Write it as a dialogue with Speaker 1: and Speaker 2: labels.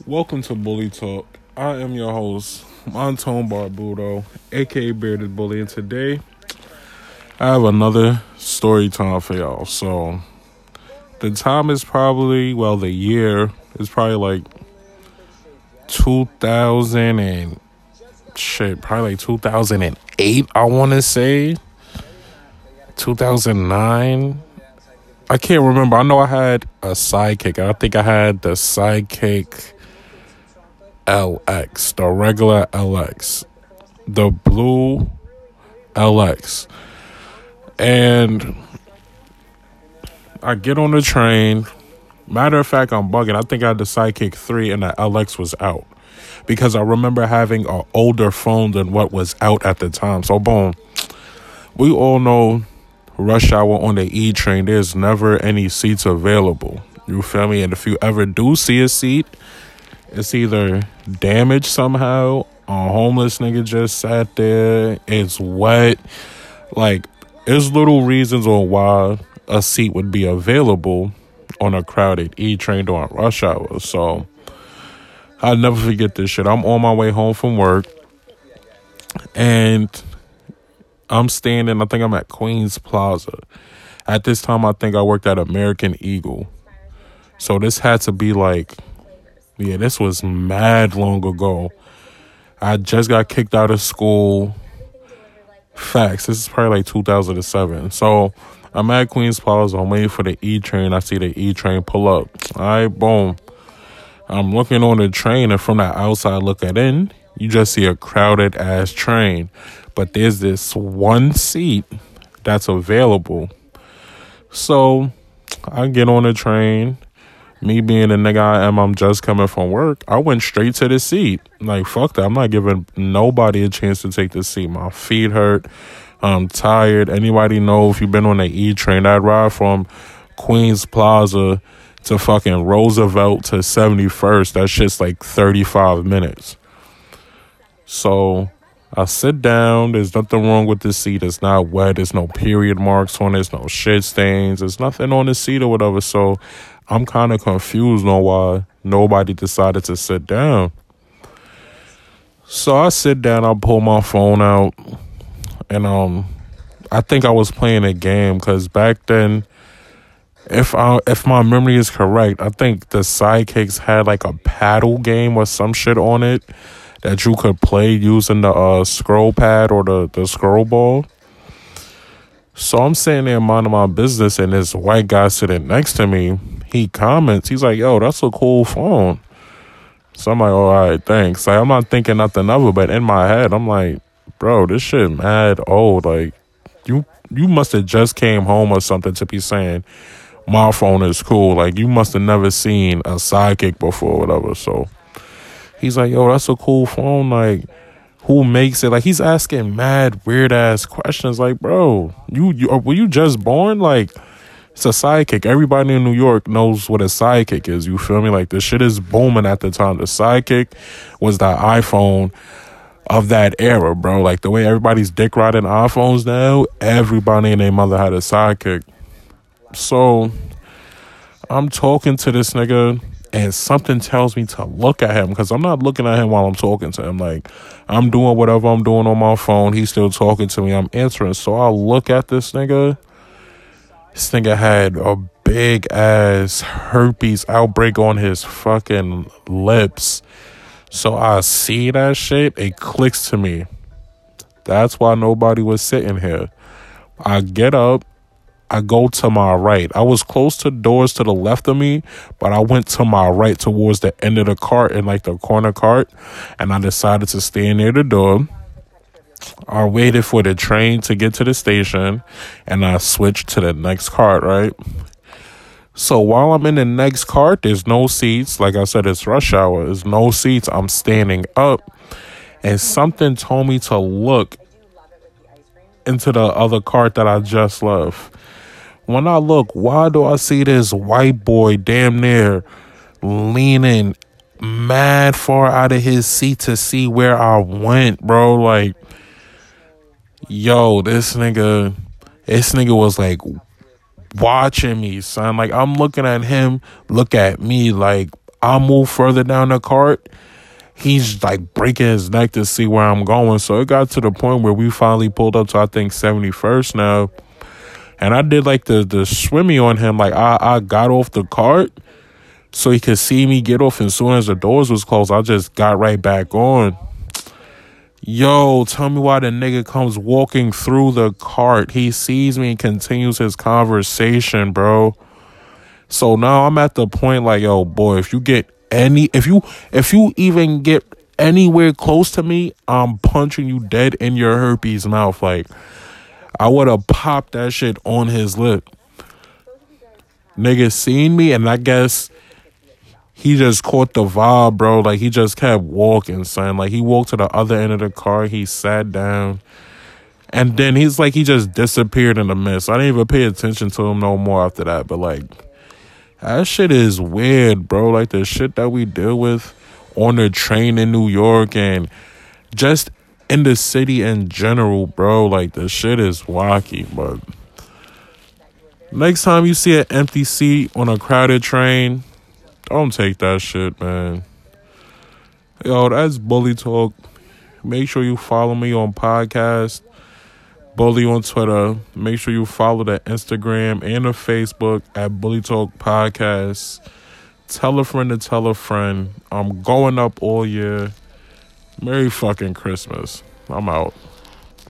Speaker 1: Welcome to Bully Talk. I am your host, Montone Barbudo, aka Bearded Bully, and today I have another story time for y'all. So the time is probably well, the year is probably like 2000 and shit, probably like 2008. I want to say 2009. I can't remember. I know I had a sidekick. I think I had the sidekick LX, the regular LX, the blue LX. And I get on the train. Matter of fact, I'm bugging. I think I had the Sidekick 3 and the LX was out. Because I remember having an older phone than what was out at the time. So, boom. We all know rush hour on the E train, there's never any seats available. You feel me? And if you ever do see a seat, it's either damaged somehow, a homeless nigga just sat there, it's wet. Like, there's little reasons on why a seat would be available on a crowded E train during rush hour. So, I'll never forget this shit. I'm on my way home from work, and I'm standing, I think I'm at Queens Plaza. At this time, I think I worked at American Eagle. So this had to be like, yeah, this was mad long ago. I just got kicked out of school. Facts. This is probably like 2007. So I'm at Queens Plaza. I'm waiting for the E train. I see the E train pull up. All right, boom. I'm looking on the train, and from the outside looking in, you just see a crowded ass train. But there's this one seat that's available. So I get on the train. Me being the nigga I am, I'm just coming from work. I went straight to the seat. Like, fuck that. I'm not giving nobody a chance to take the seat. My feet hurt. I'm tired. Anybody know if you've been on the E train, that ride from Queens Plaza to fucking Roosevelt to 71st, that shit's like 35 minutes. So I sit down. There's nothing wrong with this seat. It's not wet. There's no period marks on it. There's no shit stains. There's nothing on the seat or whatever. So I'm kind of confused on why nobody decided to sit down. So I sit down. I pull my phone out, and um, I think I was playing a game because back then, if I if my memory is correct, I think the sidekicks had like a paddle game or some shit on it that you could play using the uh, scroll pad or the, the scroll ball. So I'm sitting there minding my business, and this white guy sitting next to me, he comments, he's like, "Yo, that's a cool phone." So I'm like, "All right, thanks." Like I'm not thinking nothing of it, but in my head, I'm like, "Bro, this shit mad old. Like you you must have just came home or something to be saying." My phone is cool. Like you must have never seen a sidekick before, whatever. So He's like, yo, that's a cool phone. Like, who makes it? Like, he's asking mad weird ass questions. Like, bro, you, you were you just born? Like, it's a sidekick. Everybody in New York knows what a sidekick is. You feel me? Like, the shit is booming at the time. The sidekick was the iPhone of that era, bro. Like, the way everybody's dick riding iPhones now, everybody and their mother had a sidekick. So, I'm talking to this nigga and something tells me to look at him because I'm not looking at him while I'm talking to him. Like I'm doing whatever I'm doing on my phone. He's still talking to me. I'm answering. So I look at this nigga. This nigga had a big ass herpes outbreak on his fucking lips. So I see that shit. It clicks to me. That's why nobody was sitting here. I get up. I go to my right. I was close to doors to the left of me, but I went to my right towards the end of the cart in like the corner cart, and I decided to stay near the door. I waited for the train to get to the station, and I switched to the next cart, right? So while I'm in the next cart, there's no seats. Like I said, it's rush hour. There's no seats. I'm standing up, and something told me to look into the other cart that I just left when I look, why do I see this white boy damn near leaning mad far out of his seat to see where I went, bro? Like, yo, this nigga, this nigga was like watching me, son. Like, I'm looking at him, look at me, like, I move further down the cart, he's like breaking his neck to see where I'm going. So it got to the point where we finally pulled up to I think 71st now. And I did like the the swimmy on him. Like I, I got off the cart so he could see me get off. And soon as the doors was closed, I just got right back on. Yo, tell me why the nigga comes walking through the cart. He sees me and continues his conversation, bro. So now I'm at the point like, yo, boy, if you get any if you if you even get anywhere close to me, I'm punching you dead in your herpes mouth. Like I would have popped that shit on his lip. Nigga seen me and I guess he just caught the vibe, bro. Like he just kept walking, son. Like he walked to the other end of the car, he sat down. And then he's like he just disappeared in the mist. I didn't even pay attention to him no more after that. But like that shit is weird, bro. Like the shit that we deal with on the train in New York and just in the city in general, bro. Like the shit is wacky, but next time you see an empty seat on a crowded train, don't take that shit, man. Yo, that's bully talk. Make sure you follow me on podcast. Bully on Twitter. Make sure you follow the Instagram and the Facebook at Bully Talk Podcast. Tell a friend to tell a friend. I'm going up all year. Merry fucking Christmas. I'm out.